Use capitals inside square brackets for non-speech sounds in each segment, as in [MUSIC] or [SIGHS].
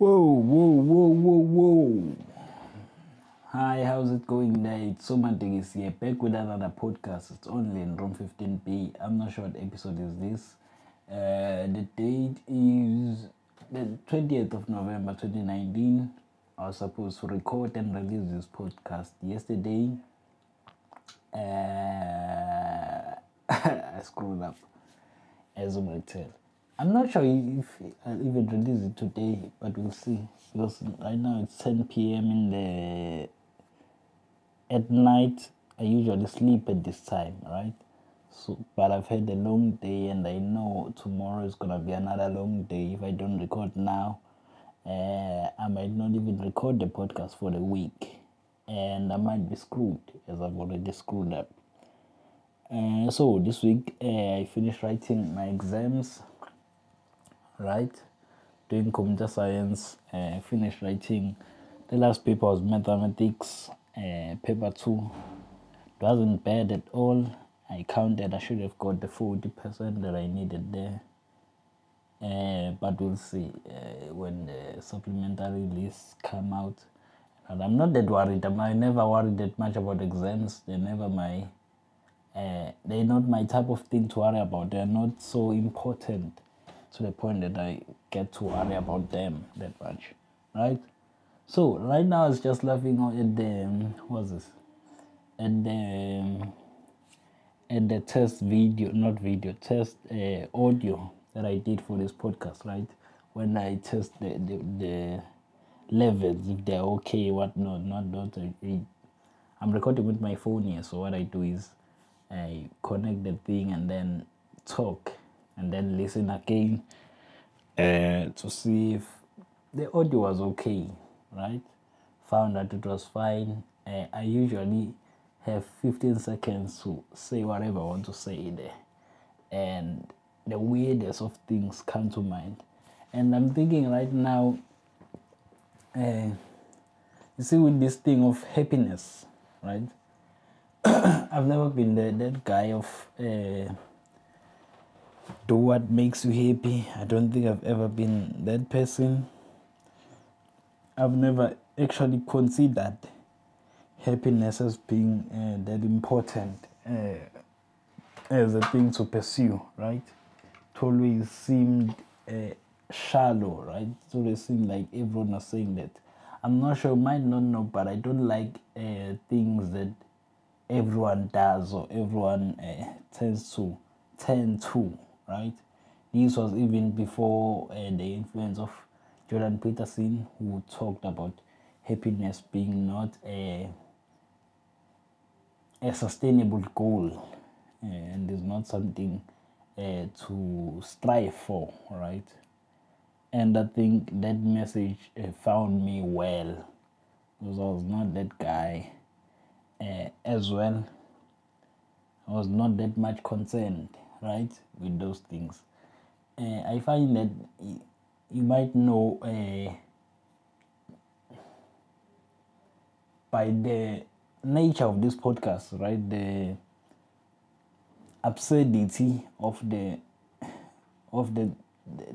Whoa, whoa, whoa, whoa, whoa. Hi, how's it going there? It's Somantegis here, back with another podcast. It's only in room 15B. I'm not sure what episode is this. Uh, the date is the 20th of November 2019. I was supposed to record and release this podcast yesterday. Uh, [LAUGHS] I screwed up, as you might tell. I'm not sure if I'll even release it today, but we'll see. Because right now it's 10 p.m. in the at night. I usually sleep at this time, right? So, but I've had a long day, and I know tomorrow is gonna be another long day. If I don't record now, uh, I might not even record the podcast for the week, and I might be screwed as I've already screwed up. Uh, so this week uh, I finished writing my exams right? Doing computer science, uh, finished writing. The last paper was mathematics, uh, paper two. It wasn't bad at all. I counted, I should have got the 40% that I needed there. Uh, but we'll see uh, when the supplementary lists come out. And I'm not that worried. I'm, I never worried that much about exams. They're never my, uh, they're not my type of thing to worry about. They're not so important to the point that I get to worry about them that much, right? So right now it's just laughing at the um, what's this? At the um, at the test video, not video, test uh, audio that I did for this podcast, right? When I test the the, the levels, if they're okay, what not, not not. I, I'm recording with my phone here, so what I do is I connect the thing and then talk and then listen again uh, to see if the audio was okay, right? Found that it was fine. Uh, I usually have 15 seconds to say whatever I want to say there, and the weirdest of things come to mind. And I'm thinking right now, uh, you see, with this thing of happiness, right? [COUGHS] I've never been the, that guy of. Uh, do what makes you happy. I don't think I've ever been that person. I've never actually considered happiness as being uh, that important uh, as a thing to pursue, right? It always seemed uh, shallow, right? It always seemed like everyone was saying that. I'm not sure, might not know, but I don't like uh, things that everyone does or everyone uh, tends to tend to right? This was even before uh, the influence of Jordan Peterson, who talked about happiness being not a a sustainable goal uh, and is not something uh, to strive for, right? And I think that message uh, found me well because I was not that guy uh, as well. I was not that much concerned right with those things. Uh, i find that you might know uh, by the nature of this podcast right the absurdity of the of the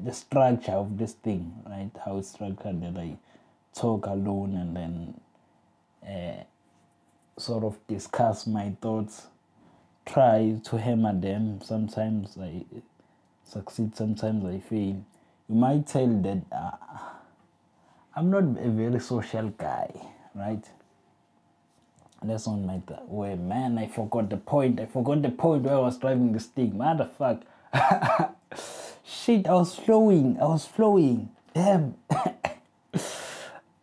the structure of this thing right how it's structured that i talk alone and then uh, sort of discuss my thoughts try to hammer them. Sometimes I succeed, sometimes I fail. You might tell that uh, I'm not a very social guy, right? That's on my th- way, man. I forgot the point. I forgot the point where I was driving this thing. Motherfuck. [LAUGHS] Shit, I was flowing. I was flowing. Damn.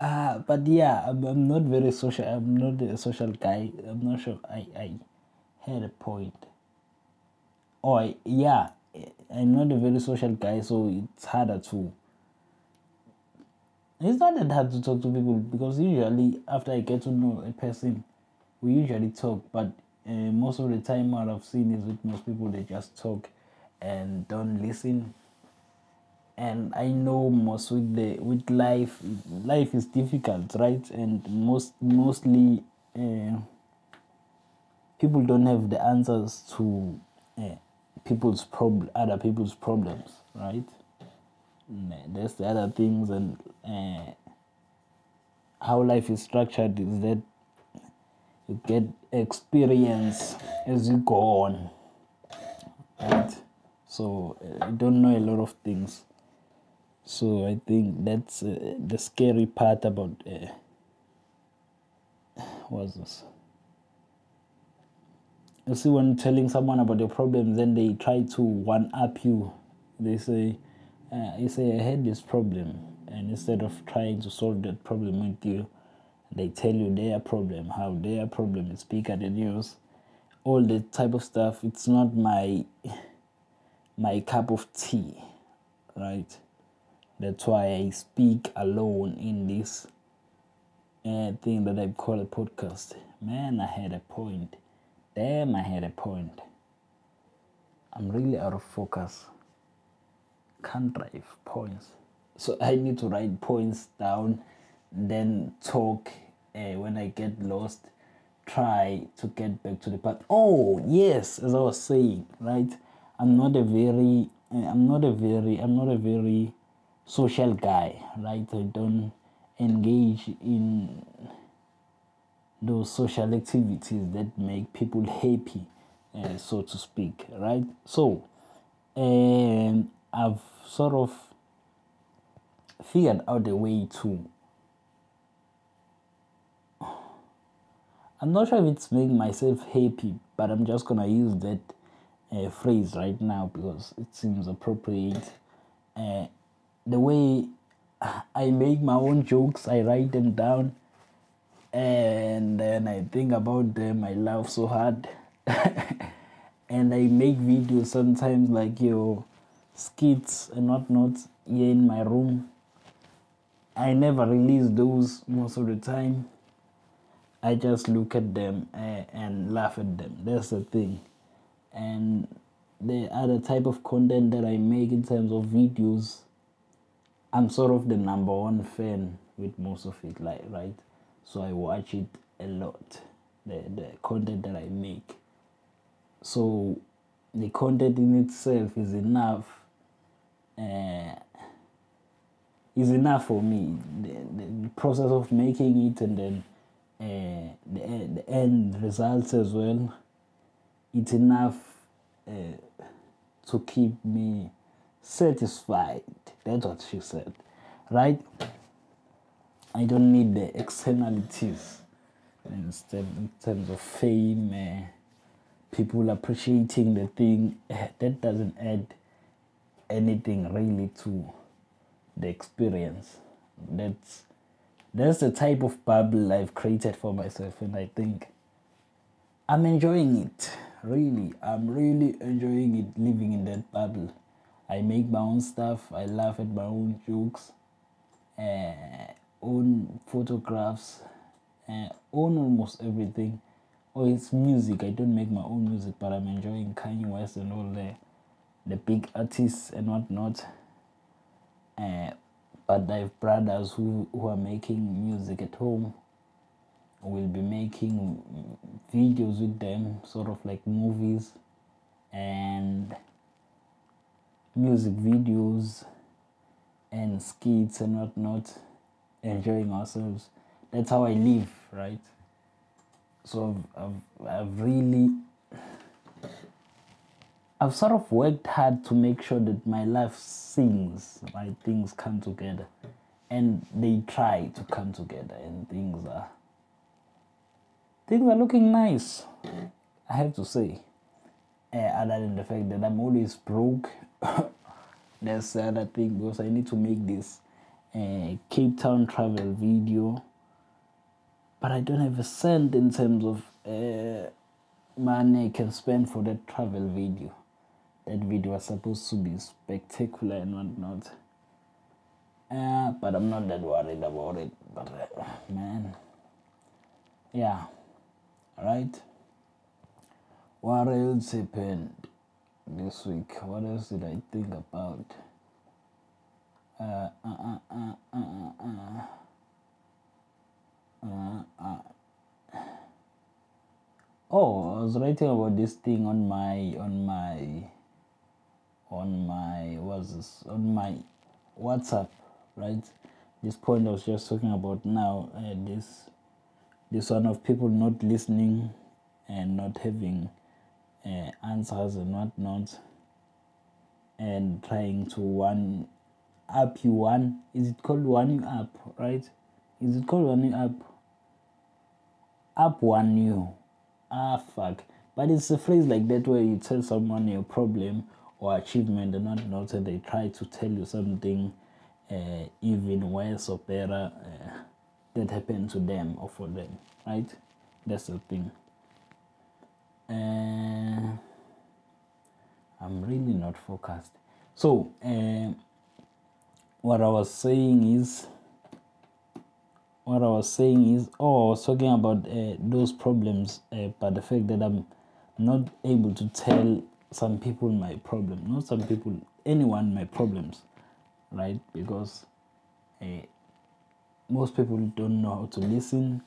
uh, [LAUGHS] but yeah, I'm, I'm not very social. I'm not a social guy. I'm not sure. I, I had a point. Oh, yeah, I'm not a very social guy, so it's harder to. It's not that hard to talk to people because usually after I get to know a person, we usually talk. But uh, most of the time, what I've seen is with most people, they just talk and don't listen. And I know most with the with life, life is difficult, right? And most mostly. Uh, people don't have the answers to uh, people's prob- other people's problems, right? That's the other things, and uh, how life is structured is that you get experience as you go on right? So uh, you don't know a lot of things. So i think that's the scary part about what's this you see when telling someone about your problems then they try to one up you. They say uh, you say i had this problem and instead of trying to solve that problem with you they tell you their problem how their problem is bigger than yours. All that type of stuff it's not my my cup of tea right? That's why i speak alone in this uh, thing that i call a podcast. Man i had a point damn i had a point. I'm really out of focus. Can't drive points. So i need to write points down then talk uh, when i get lost try to get back to the path oh yes as i was saying right? I'm not a very uh, i'm not a very i'm not a very social guy right? I don't engage in those social activities that make people happy uh, so to speak right so um, i've sort of figured out a way to I'm not sure if it's making myself happy, but I'm just gonna use that uh, phrase right now because it seems appropriate. Uh, the way I make my own jokes, I write them down, and then I think about them. I laugh so hard, [LAUGHS] and I make videos sometimes like your skits and whatnot here in my room. I never release those most of the time I just look at them uh, and laugh at them. That's the thing. And the other type of content that I make in terms of videos, I'm sort of the number one fan with most of it, like right. So I watch it a lot. The the content that I make. So the content in itself is enough. Uh, is enough for me. The, the process of making it and then uh, the, the end results as well, it's enough uh, to keep me satisfied. That's what she said, right? I don't need the externalities in terms of fame, uh, people appreciating the thing. That doesn't add anything really to the experience. That's that's the type of bubble I've created for myself, and I think I'm enjoying it. Really, I'm really enjoying it living in that bubble. I make my own stuff, I laugh at my own jokes, uh, own photographs, uh, own almost everything. Oh, it's music. I don't make my own music, but I'm enjoying Kanye West and all the the big artists and whatnot. Uh, but I have brothers who, who are making music at home. We'll be making videos with them, sort of like movies and music videos and skits and whatnot, enjoying ourselves. That's how I live, right? So I've, I've, I've really I've sort of worked hard to make sure that my life sings, my things come together. And they try to come together and things are things are looking nice. I have to say. Uh, other than the fact that I'm always broke. [LAUGHS] That's the other thing because I need to make this uh, Cape Town travel video. But I don't have a cent in terms of uh, money I can spend for that travel video that video was supposed to be spectacular and whatnot. Uh, but I'm not that worried about it. But uh, man, yeah, right. What else happened this week? What else did I think about? Uh, uh, uh, uh, uh, uh. Uh, uh. Oh, I was writing about this thing on my on my on my was this on my WhatsApp, right? this point I was just talking about now, uh, this this one of people not listening and not having uh, answers and whatnot, and trying to one up you one. Is it called one up? Right? Is it called one up? Up one you. Ah fuck. But it's a phrase like that where you tell someone your problem or achievement and whatnot, and they try to tell you something uh, even worse or better uh, that happened to them or for them, right? That's the thing. Uh, I'm really not focused. So, uh, what I was saying is, what I was saying is, oh, I was talking about uh, those problems, uh, but the fact that I'm not able to tell some people my problem, not some people, anyone my problems right? Because uh, most people don't know how to listen,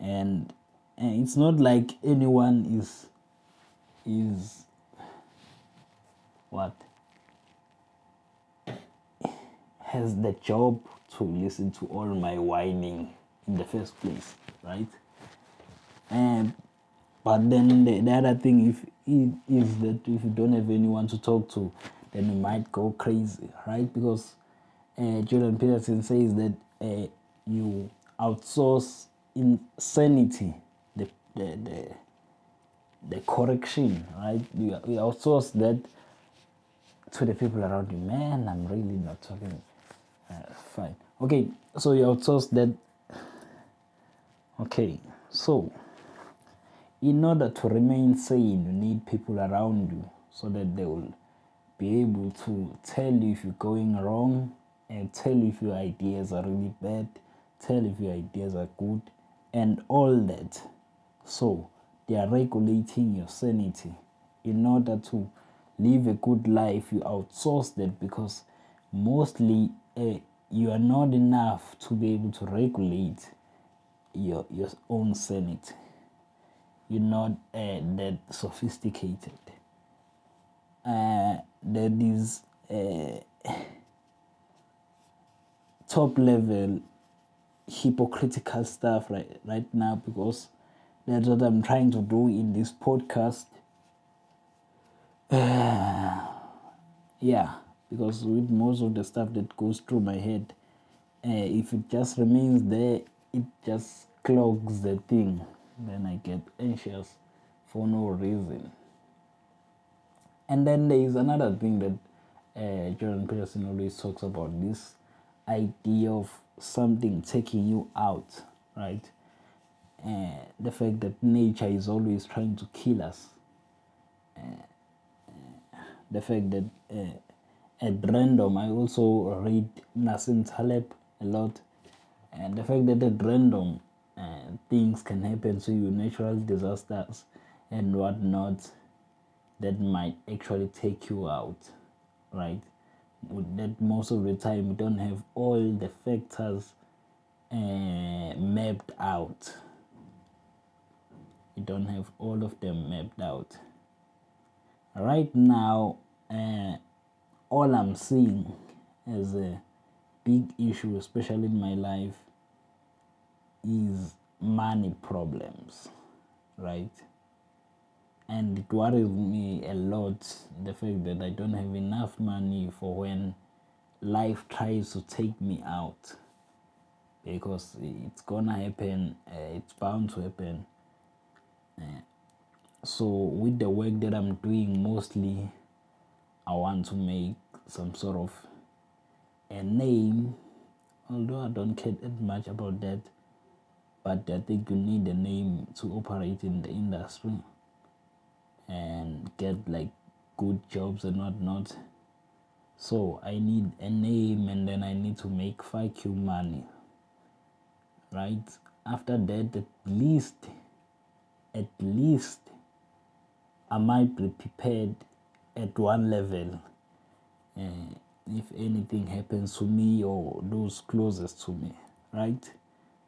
and, and it's not like anyone is is what has the job to listen to all my whining in the first place, right? And but then the, the other thing if is that if you don't have anyone to talk to, then you might go crazy, right? Because uh, Jordan Peterson says that uh, you outsource insanity, the, the, the, the correction, right? You, you outsource that to the people around you. Man, I'm really not talking uh, fine. Okay, so you outsource that. Okay, so in order to remain sane, you need people around you so that they will be able to tell you if you're going wrong and tell you if your ideas are really bad, tell if your ideas are good, and all that. So they are regulating your sanity. In order to live a good life, you outsource that because mostly uh, you are not enough to be able to regulate your your own sanity. You're not uh, that sophisticated uh, there is uh, top level hypocritical stuff right right now because that's what I'm trying to do in this podcast. [SIGHS] Yeah, because with most of the stuff that goes through my head, uh, if it just remains there, it just clogs the thing. Then I get anxious for no reason. And then there is another thing that uh, Jordan Peterson always talks about this idea of something taking you out, right? Uh, the fact that nature is always trying to kill us. Uh, the fact that at random, I also read Nassim Taleb a lot, and the fact that at random uh, things can happen to you, natural disasters and whatnot that might actually take you out, right? That most of the time we don't have all the factors uh, mapped out. You don't have all of them mapped out. Right now, uh, all I'm seeing as a big issue, especially in my life, is money problems, right? and it worries me a lot the fact that I don't have enough money for when life tries to take me out because it's gonna happen uh, it's bound to happen uh, so with the work that i'm doing mostly i want to make some sort of a name although i don't care that much about that but i think you need a name to operate in the industry and get like good jobs and whatnot. So I need a name and then I need to make FAQ money. Right? After that, at least, at least, I might be prepared at one level. Uh, if anything happens to me or those closest to me, right?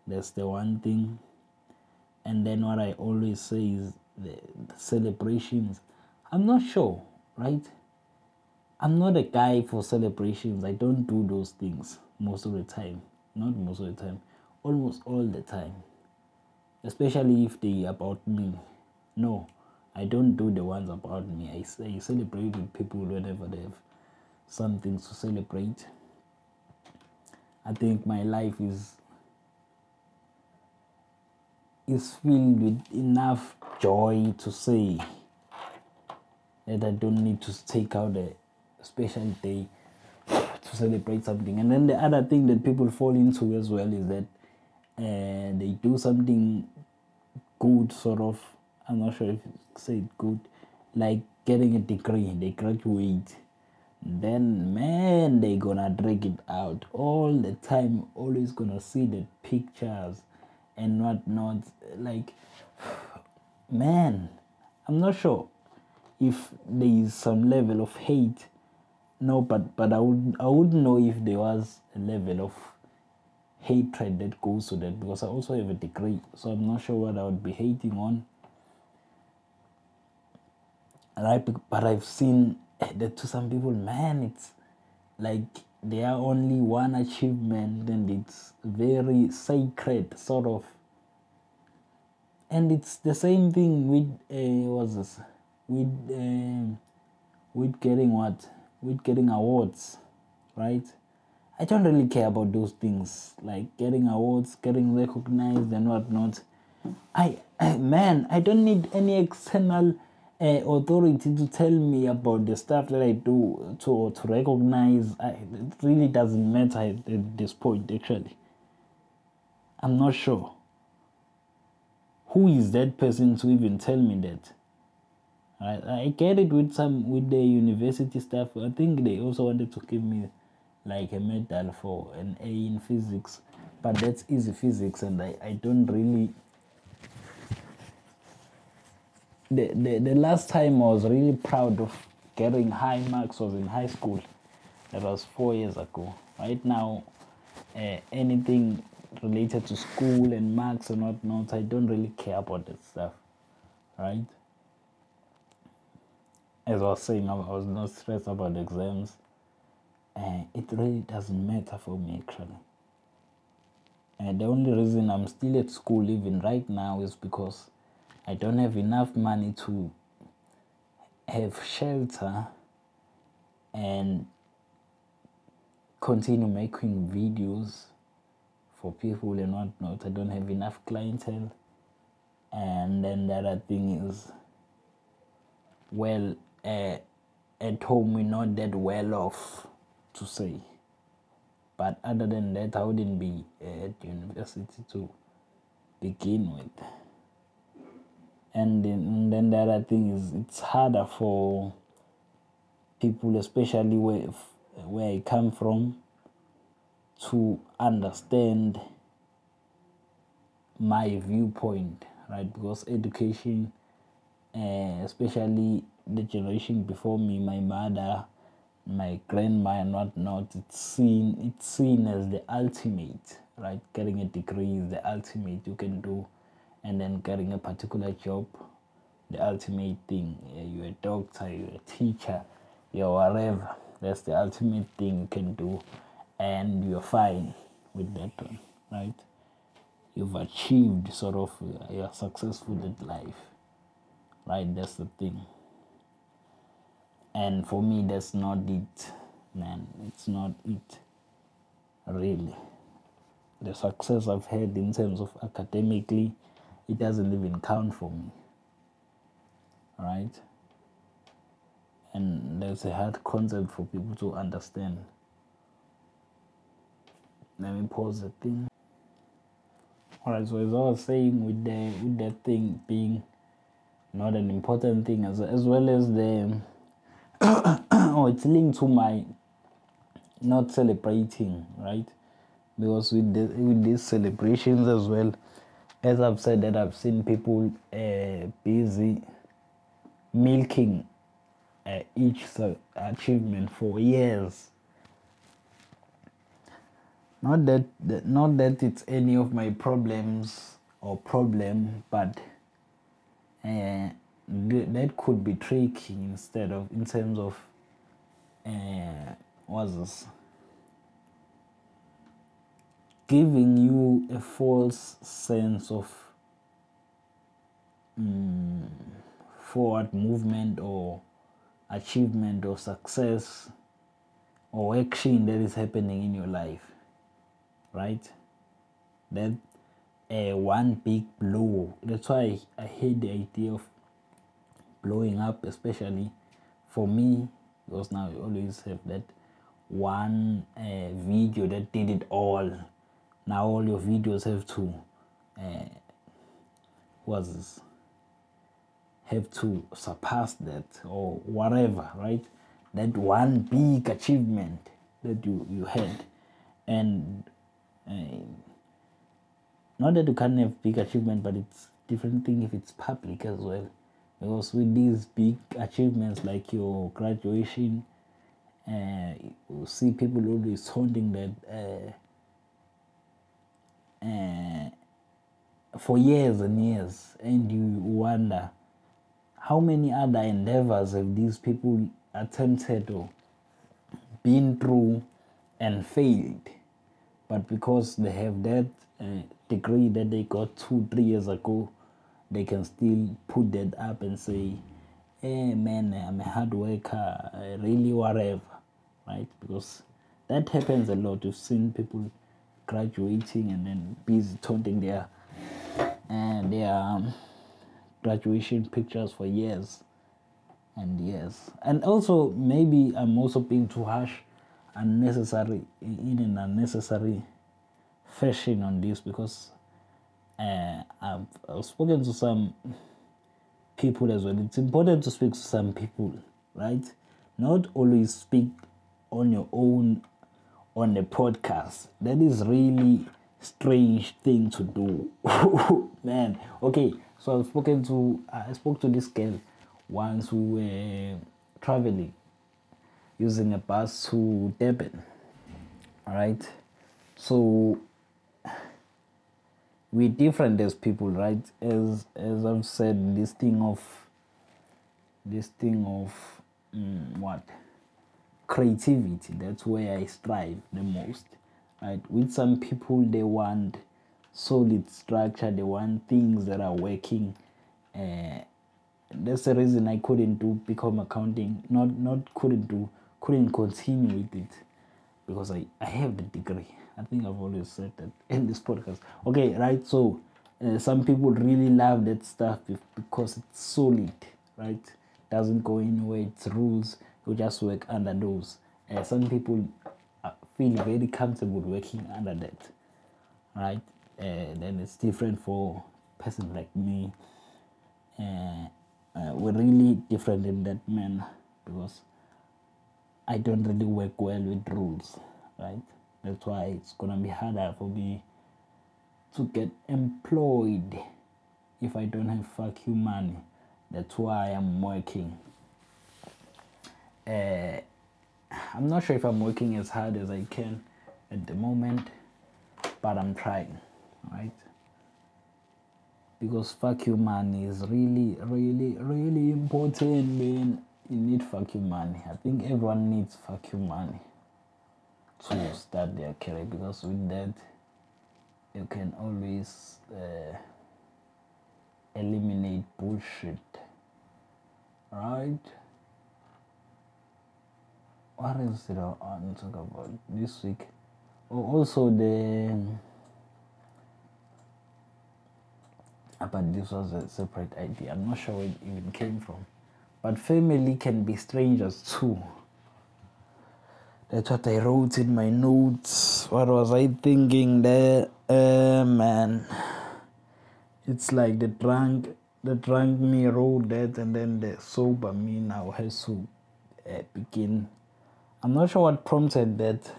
That's the one thing. And then what I always say is the, the celebrations. I'm not sure, right? I'm not a guy for celebrations. I don't do those things most of the time. not most of the time, almost all the time. Especially if they about me. No, I don't do the ones about me. I, celebrate with people whenever they have something to celebrate. I think my life is is filled with enough joy to say that I don't need to take out a special day to celebrate something. And then the other thing that people fall into as well is that uh, they do something good, sort of. I'm not sure if you say good, like getting a degree. They graduate, then man, they gonna drag it out all the time. Always gonna see the pictures and whatnot. Like, [SIGHS] man, I'm not sure if there is some level of hate. No, but but I would I wouldn't know if there was a level of hatred that goes to that because I also have a degree, so I'm not sure what I would be hating on. Right, but I've seen that to some people, man, it's like they are only one achievement and it's very sacred, sort of. And it's the same thing with uh, this? With uh, with getting what? With getting awards, right? I don't really care about those things like getting awards, getting recognized, and whatnot. I, man, I don't need any external uh, authority to tell me about the stuff that I do to to recognize. I, it really doesn't matter at this point. Actually, I'm not sure. Who is that person to even tell me that? I, I get it with some with the university stuff. I think they also wanted to give me like a medal for an A in physics, but that's easy physics, and I, I don't really. The, the, the last time I was really proud of getting high marks was in high school. That was four years ago. Right now, uh, anything related to school and marks and whatnot, I don't really care about that stuff. Right? As I was saying, I was not stressed about exams uh, it really doesn't matter for me actually. And the only reason I'm still at school even right now is because I don't have enough money to have shelter and continue making videos for people and whatnot. I don't have enough clientele. And then the other thing is, well, uh, at home we're not that well off to say. But other than that, I wouldn't be at university to begin with. And then, and then the other thing is, it's harder for people, especially where, where I come from, to understand my viewpoint, right? Because education, uh, especially the generation before me, my mother, my grandma and whatnot, it's seen it's seen as the ultimate, right? Getting a degree is the ultimate you can do, and then getting a particular job, the ultimate thing. You're a doctor, you're a teacher, you're whatever. That's the ultimate thing you can do, and you're fine with that one, right? You've achieved sort of, uh, you're successful life, right? That's the thing and for me that's not it man it's not it really the success i've had in terms of academically it doesn't even count for me right? And that's a hard concept for people to understand. Let me pause the thing. All right so as i was saying with the with that thing being not an important thing as, as well as the [COUGHS] oh, it's linked to my not celebrating, right? Because with the, with these celebrations as well, as I've said that I've seen people uh, busy milking uh, each achievement for years. Not that, that not that it's any of my problems or problem, but uh, that could be tricky instead of in terms of uh, what's this giving you a false sense of um, forward movement or achievement or success or action that is happening in your life right? That uh, one big blow. That's why I, hate the idea of blowing up especially for me because now you always have that one uh, video that did it all now all your videos have to uh, was have to surpass that or whatever right? That one big achievement that you you had. And uh, not that you can't have big achievement but it's different thing if it's public as well. Because with these big achievements like your graduation uh, you see people always holding that uh, uh, for years and years and you wonder how many other endeavors have these people attempted or been through and failed? But because they have that uh, degree that they got two three years ago they can still put that up and say hey man i'm a hard worker I really whatever right? Because that happens a lot. You've seen people graduating and then busy taunting their and their um, graduation pictures for years and years and also maybe i'm also being too harsh unnecessary in an unnecessary fashion on this because uh, I've, I've spoken to some people as well. It's important to speak to some people, right? Not always speak on your own on the podcast. That is really strange thing to do, [LAUGHS] man. Okay, so I've spoken to I spoke to this girl once we were traveling using a bus to Durban. All right, so we're different as people, right? As as I've said, this thing of this thing of mm, what creativity. That's where I strive the most, right? With some people, they want solid structure. They want things that are working. Uh, that's the reason I couldn't do become accounting. Not not couldn't do couldn't continue with it because I I have the degree I think I've always said that [LAUGHS] in this podcast. Okay, right? So, uh, some people really love that stuff because it's solid, right? Doesn't go anywhere, it's rules, you just work under those. Uh, some people uh, feel very comfortable working under that, right? Uh, then it's different for person like me. Uh, we're really different in that manner because I don't really work well with rules, right? That's why it's gonna be harder for me to get employed if I don't have fuck you money. That's why I'm working. Uh, I'm not sure if I'm working as hard as I can at the moment, but I'm trying, right? Because fuck you money is really, really, really important, man. You need fuck you money. I think everyone needs fuck you money to start their career because with that you can always uh, eliminate bullshit right what else did I want to talk about this week oh also the but this was a separate idea i'm not sure where it even came from but family can be strangers too that's what I wrote in my notes. What was I thinking there? Uh, man, it's like the drunk, the drunk me wrote that, and then the sober me now has to uh, begin. I'm not sure what prompted that,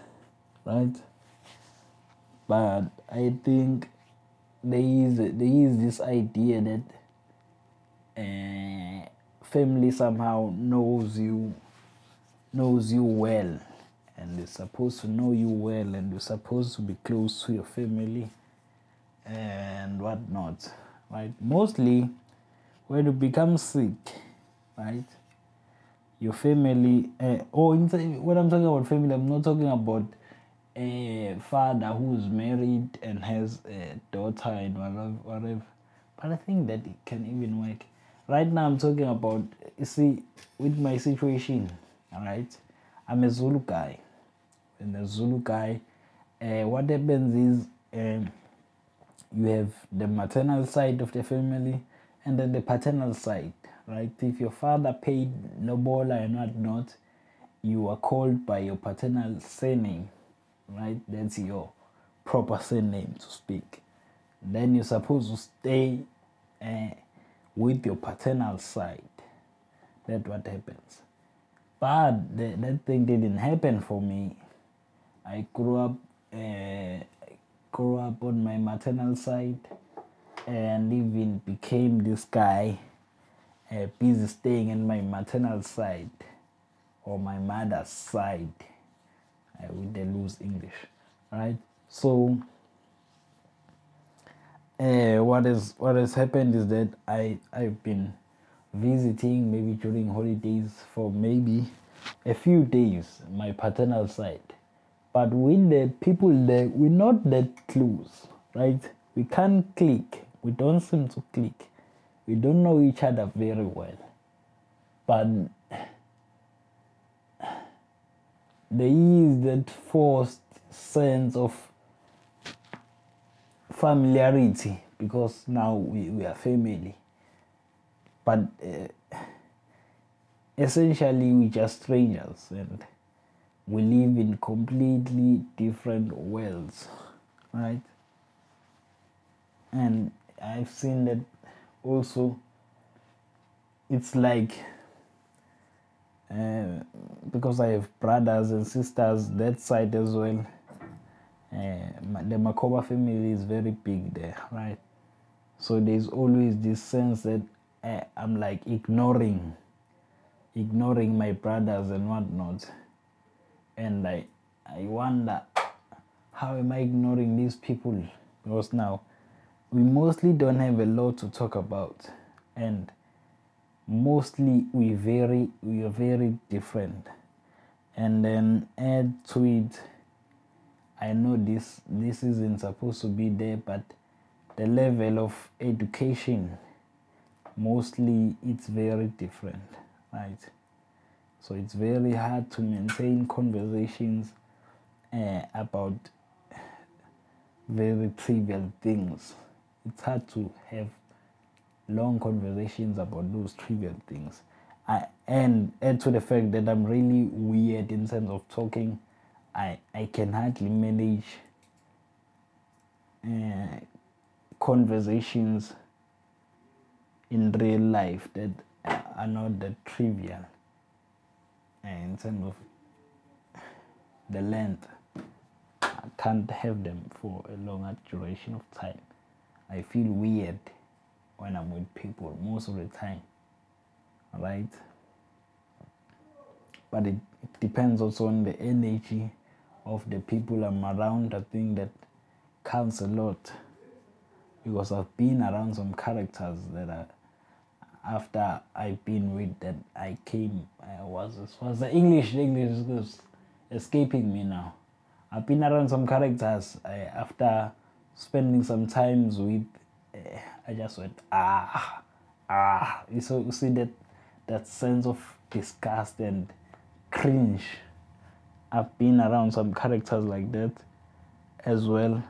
right? But I think there is there is this idea that uh, family somehow knows you knows you well and they're supposed to know you well and you're supposed to be close to your family and whatnot right mostly when you become sick right your family uh, or when i'm talking about family i'm not talking about a father who's married and has a daughter and whatever. whatever. But I think that it can even work. Right now, I'm talking about, you see, with my situation, all right? I'm a Zulu guy. And a Zulu guy, uh, what happens is um, you have the maternal side of the family and then the paternal side, right? If your father paid no lobola and whatnot, you are called by your paternal surname, right? That's your proper surname to speak. Then you're supposed to stay uh, with your paternal side. That's what happens. But the, that thing didn't happen for me. I grew up, uh, grew up on my maternal side, and even became this guy, uh, busy staying in my maternal side or my mother's side uh, with the loose English, right? So uh, what is what has happened is that I I've been visiting maybe during holidays for maybe a few days my paternal side, but with the people there we're not that close, right? We can't click. We don't seem to click. We don't know each other very well, but there is that forced sense of familiarity because now we, we are family. But uh, essentially we just strangers and we live in completely different worlds right? And i've seen that also it's like uh, because I have brothers and sisters that side as well. Uh, the Makoba family is very big there, right? So there's always this sense that uh, I'm like ignoring, ignoring my brothers and whatnot, and I, I wonder how am I ignoring these people? Because now we mostly don't have a lot to talk about, and mostly we very we are very different. And then add to it i know this this isn't supposed to be there but the level of education mostly it's very different right? So it's very hard to maintain conversations uh, about very trivial things it's hard to have long conversations about those trivial things. I, and add to the fact that I'm really weird in terms of talking, I, I can hardly manage uh, conversations in real life that are not that trivial uh, in terms of the length. I can't have them for a longer duration of time. I feel weird when I'm with people most of the time. Right? But it, it depends also on the energy of the people I'm around. I think that counts a lot because I've been around some characters that are after I've been with that I came I was was the English the English is escaping me now. I've been around some characters uh, after spending some times with uh, I just went ah ah. You so you see that that sense of disgust and cringe. I've been around some characters like that as well.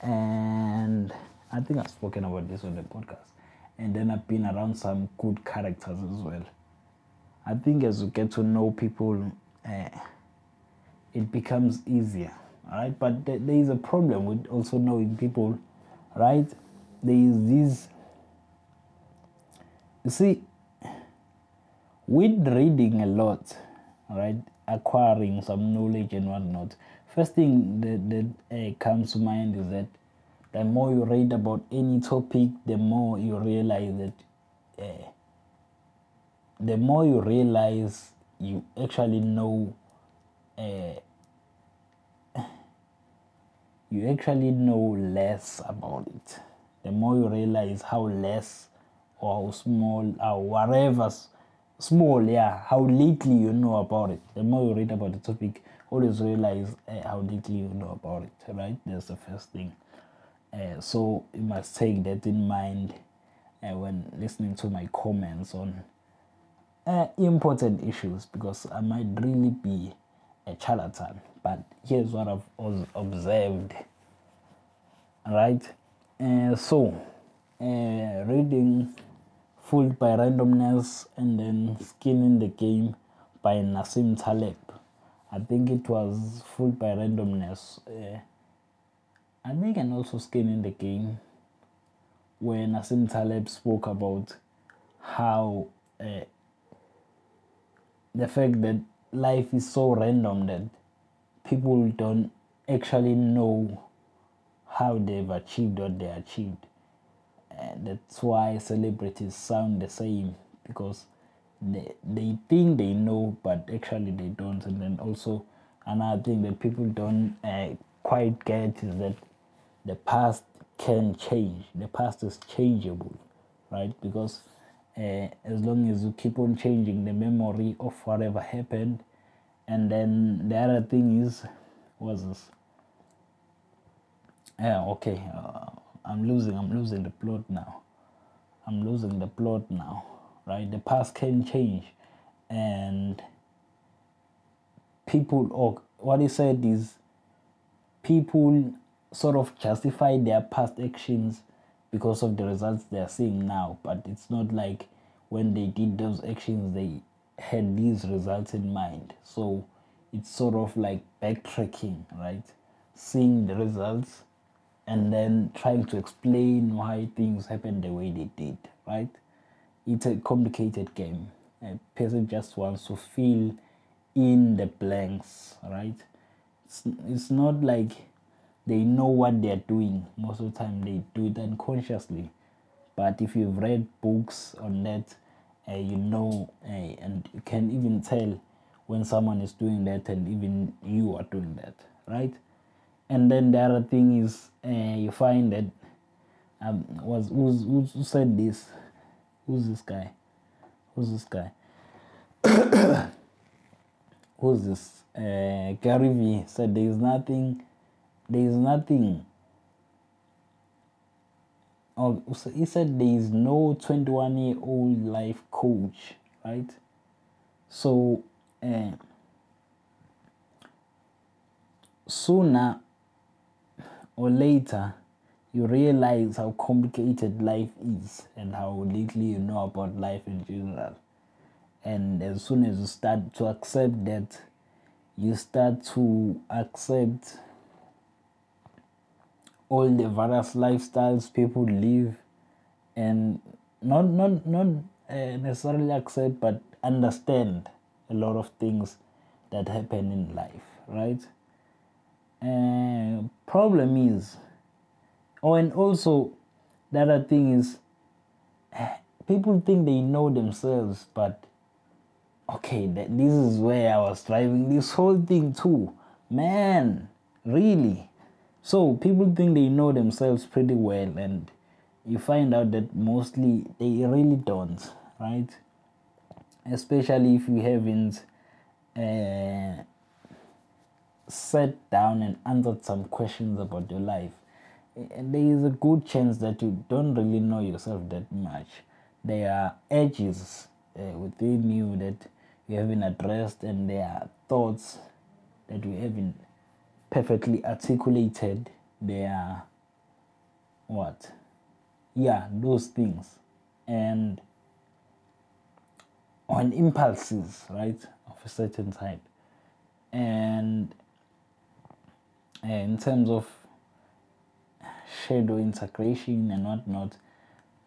And I think I've spoken about this on the podcast. And then I've been around some good characters as well. I think as you get to know people, uh, it becomes easier right? But th- there is a problem with also knowing people, right? There is this. You see, with reading a lot, right, acquiring some knowledge and whatnot, first thing that, that uh, comes to mind is that the more you read about any topic, the more you realize that. Uh, the more you realize you actually know uh, you actually know less about it. The more you realize how less or how small or whatever small, yeah, how little you know about it. The more you read about the topic, always realize uh, how little you know about it, right? That's the first thing. Uh, so you must take that in mind uh, when listening to my comments on uh, important issues because I might really be a charlatan. But here's what I've observed. Right? Uh, so, uh, reading Fooled by Randomness and then Skin in the Game by Nassim Taleb. I think it was Fooled by Randomness. Uh, I think and also Skin in the Game where Nassim Taleb spoke about how uh, the fact that life is so random that people don't actually know how they've achieved what they achieved. And that's why celebrities sound the same because they, they think they know, but actually they don't. And then also, another thing that people don't uh, quite get is that the past can change. The past is changeable, right? Because uh, as long as you keep on changing the memory of whatever happened, and then the other thing is, was this? Yeah, okay. Uh, I'm losing. I'm losing the plot now. I'm losing the plot now, right? The past can change, and people. Or what he said is, people sort of justify their past actions because of the results they are seeing now. But it's not like when they did those actions, they had these results in mind. So it's sort of like backtracking, right? Seeing the results and then trying to explain why things happened the way they did, right? It's a complicated game. A person just wants to fill in the blanks, right? It's, it's not like they know what they're doing. Most of the time, they do it unconsciously. But if you've read books on that, uh, you know, uh, and you can even tell when someone is doing that, and even you are doing that, right? And then the other thing is, uh, you find that um, was who's, who said this? Who's this guy? Who's this guy? [COUGHS] who's this? Uh, Gary Vee said there is nothing there is nothing. Oh, he said there is no 21 year old life coach, right? So, uh, sooner or later, you realize how complicated life is and how little you know about life in general. And as soon as you start to accept that, you start to accept all the various lifestyles people live and not not not uh, necessarily accept but understand a lot of things that happen in life right? Problem is oh and also the other thing is [SIGHS] people think they know themselves but okay that this is where i was driving this whole thing too man really so people think they know themselves pretty well, and you find out that mostly they really don't, right? Especially if you haven't uh, sat down and answered some questions about your life. There is a good chance that you don't really know yourself that much. There are edges uh, within you that you haven't addressed, and there are thoughts that you haven't perfectly articulated their what? Yeah those things. And on impulses right of a certain type. And in terms of shadow integration and whatnot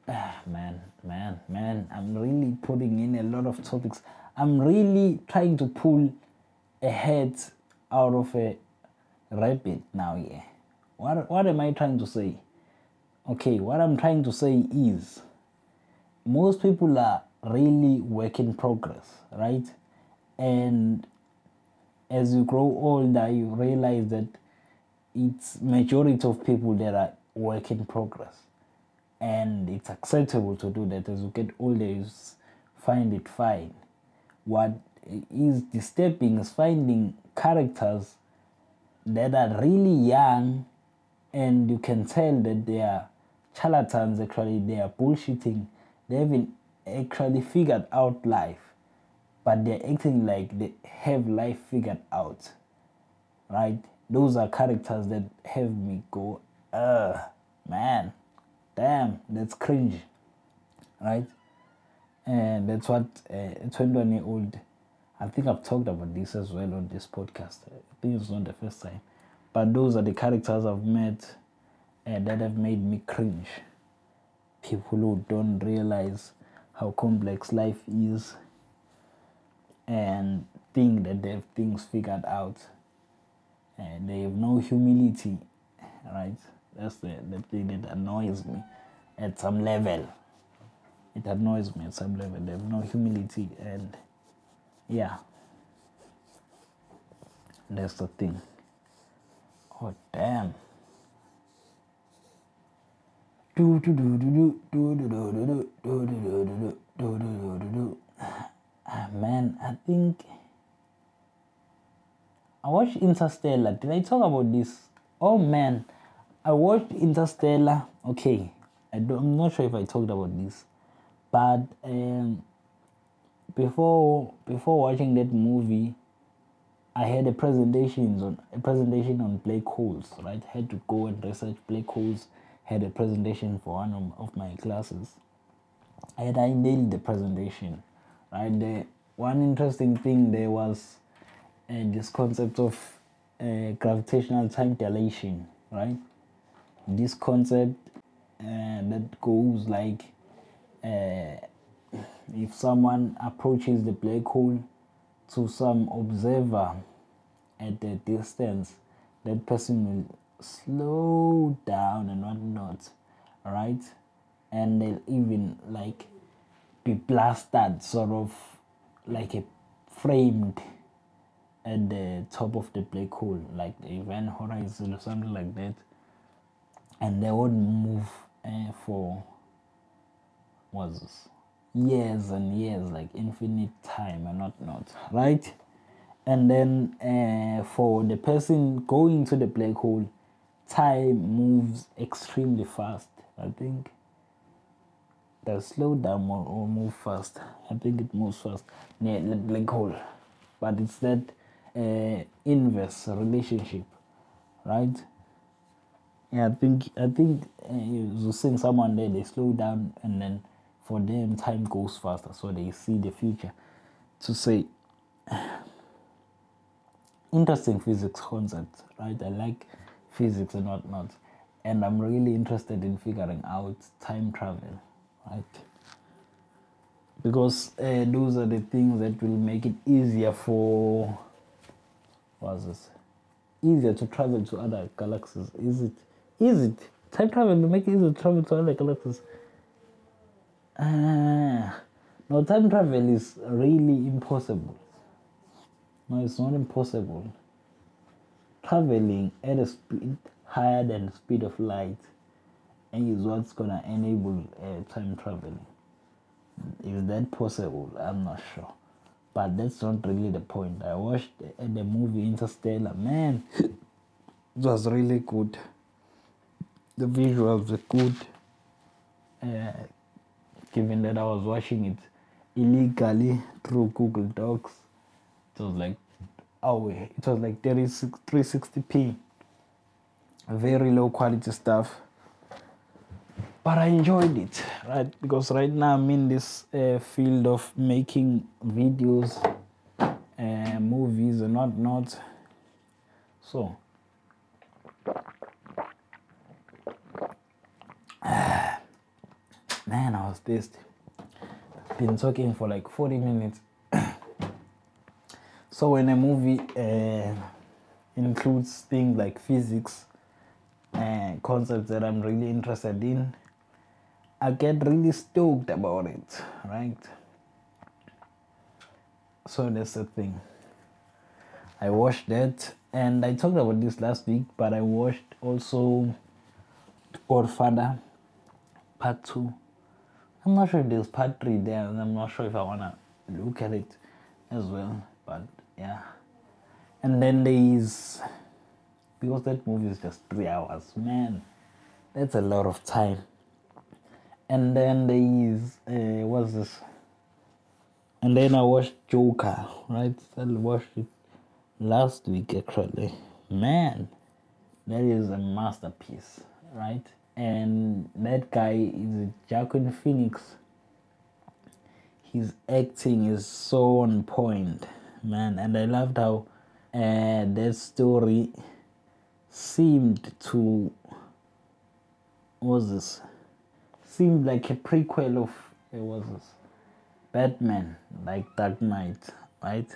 ah, man man man i'm really putting in a lot of topics. I'm really trying to pull a head out of a rabbit now yeah. What, what am i trying to say? Okay what i'm trying to say is most people are really work in progress right? And as you grow older you realize that it's majority of people that are work in progress. And it's acceptable to do that. As you get older you find it fine. What is disturbing is finding characters that are really young and you can tell that they are charlatans actually they are bullshitting. They haven't actually figured out life but they're acting like they have life figured out right? Those are characters that have me go uh man damn that's cringe right? And that's what uh, 21 year old i think i've talked about this as well on this podcast. I think it's not the first time. But those are the characters i've met and that have made me cringe. People who don't realize how complex life is and think that they have things figured out. And they have no humility right? That's the, the thing that annoys me at some level. It annoys me at some level. They have no humility and yeah that's the thing oh damn man i think i watched interstellar did i talk about this oh man i watched interstellar okay I am not sure if i talked about this but um, before before watching that movie, I had a presentation on a presentation on black holes. Right, had to go and research black holes. Had a presentation for one of, my classes, and I nailed the presentation. Right, the one interesting thing there was and this concept of uh, gravitational time dilation, right? This concept uh, that goes like uh, if someone approaches the black hole to some observer at a distance, that person will slow down and whatnot, right? And they'll even like be blasted, sort of like a framed at the top of the black hole, like the event horizon or something like that, and they won't move uh, for was years and years, like infinite time and not not right. And then uh, for the person going to the black hole, time moves extremely fast. I think they slow down or, or move fast. I think it moves fast near the black hole, but it's that uh, inverse relationship, right? Yeah, I think I think uh, you're seeing someone there, they slow down, and then for them time goes faster, so they see the future. To say, [SIGHS] interesting physics concept, right? I like physics and whatnot, and I'm really interested in figuring out time travel, right? Because uh, those are the things that will make it easier for was this easier to travel to other galaxies? Is it is it time travel to make it easier to travel to other galaxies? Ah, no, time travel is really impossible. No, it's not impossible. Traveling at a speed higher than the speed of light is what's gonna enable uh, time traveling. Is that possible? I'm not sure. But that's not really the point. I watched the movie Interstellar. Man, it was really good. The visuals were good. Uh, given that I was watching it illegally through Google Docs, it was like oh, it was like 360p. Very low quality stuff but I enjoyed it, right? Because right now I'm in this uh, field of making videos, uh, movies, and not not. So, man, I was pissed. Been talking for like 40 minutes. [COUGHS] so when a movie uh, includes things like physics, uh, concepts that I'm really interested in I get really stoked about it, right? So that's the thing. I watched that, and I talked about this last week, but I watched also Godfather Part 2. I'm not sure if there's Part 3 there, and I'm not sure if I want to look at it as well. But yeah, and then there is because that movie is just three hours. Man, that's a lot of time. And then there is uh, what's this? And then I watched Joker, right? I watched it last week actually. Man, that is a masterpiece, right? And that guy is Joaquin Phoenix. His acting is so on point, man, and I loved how uh, that story seemed to was this seemed like a prequel of it was this Batman, like Dark Knight, right?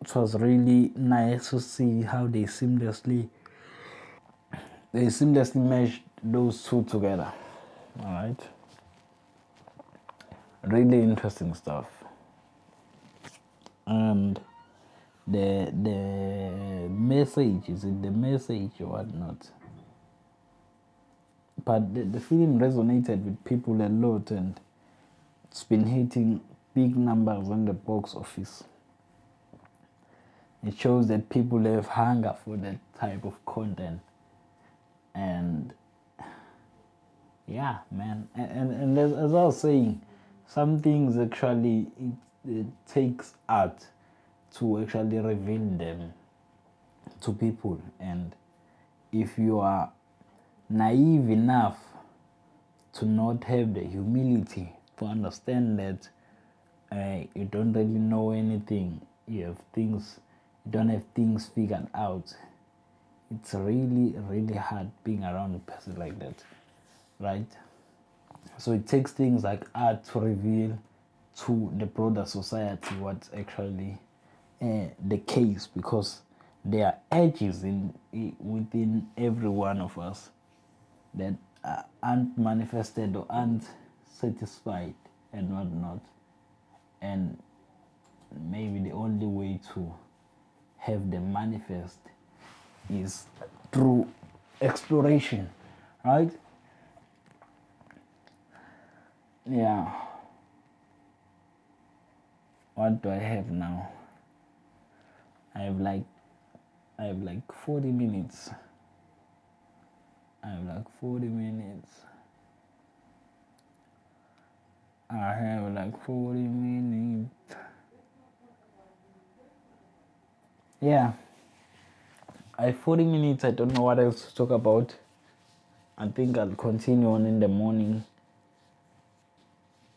It was really nice to see how they seamlessly they seamlessly meshed those two together. Alright. Really interesting stuff. And the the message is it the message or whatnot but the, the film resonated with people a lot and it's been hitting big numbers on the box office it shows that people have hunger for that type of content and yeah man and and, and as, i was saying some things actually it, it takes art to actually reveal them to people. And if you are naive enough to not have the humility to understand that uh, you don't really know anything, you have things, you don't have things figured out. It's really, really hard being around a person like that, right? So it takes things like art to reveal to the broader society what's actually uh, the case because there are edges in within every one of us that aren't manifested or aren't satisfied and whatnot. And maybe the only way to have them manifest is through exploration, right? Yeah. What do I have now? I have like I have like 40 minutes. I have like 40 minutes. I have like 40 minutes. Yeah. I have 40 minutes. I don't know what else to talk about. I think I'll continue on in the morning.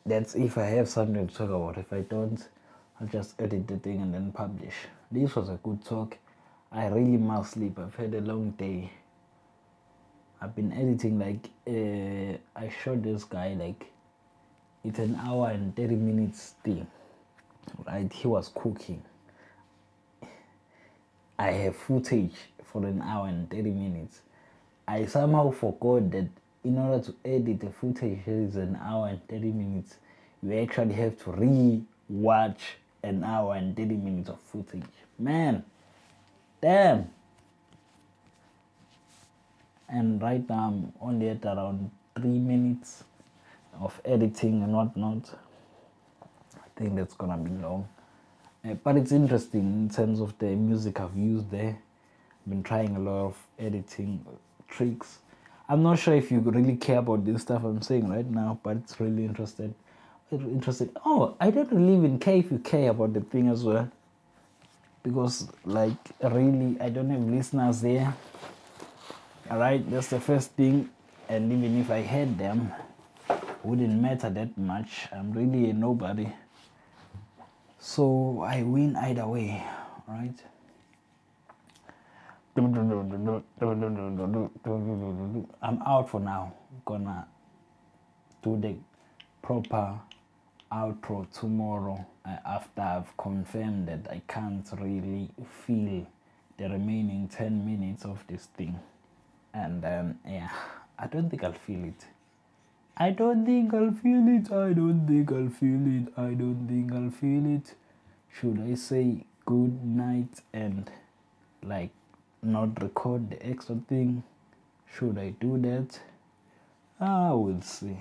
That's if I have something to talk about. If I don't, I'll just edit the thing and then publish. This was a good talk. I really must sleep. I've had a long day. I've been editing like uh, I shot this guy like it's an hour and 30 minutes thing. Right? He was cooking. I have footage for an hour and 30 minutes. I somehow forgot that in order to edit the footage is an hour and 30 minutes, you actually have to re-watch an hour and 30 minutes of footage. Man, damn. And right now I'm only at around three minutes of editing and whatnot. I think that's gonna be long. Uh, but it's interesting in terms of the music I've used there. I've been trying a lot of editing tricks. I'm not sure if you really care about this stuff I'm saying right now, but it's really interesting interested. Oh, I don't really even care if you care about the thing as well. Because, like, really, I don't have listeners there. Alright, that's the first thing. And even if I had them, wouldn't matter that much. I'm really a nobody. So I win either way, right? I'm out for now. Gonna do the proper outro tomorrow after I've confirmed that I can't really feel the remaining 10 minutes of this thing. And um, yeah, I don't think I'll feel it. I don't think I'll feel it. I don't think I'll feel it. I don't think I'll feel it. Should I say good night and like not record the extra thing? Should I do that? Ah, I will see.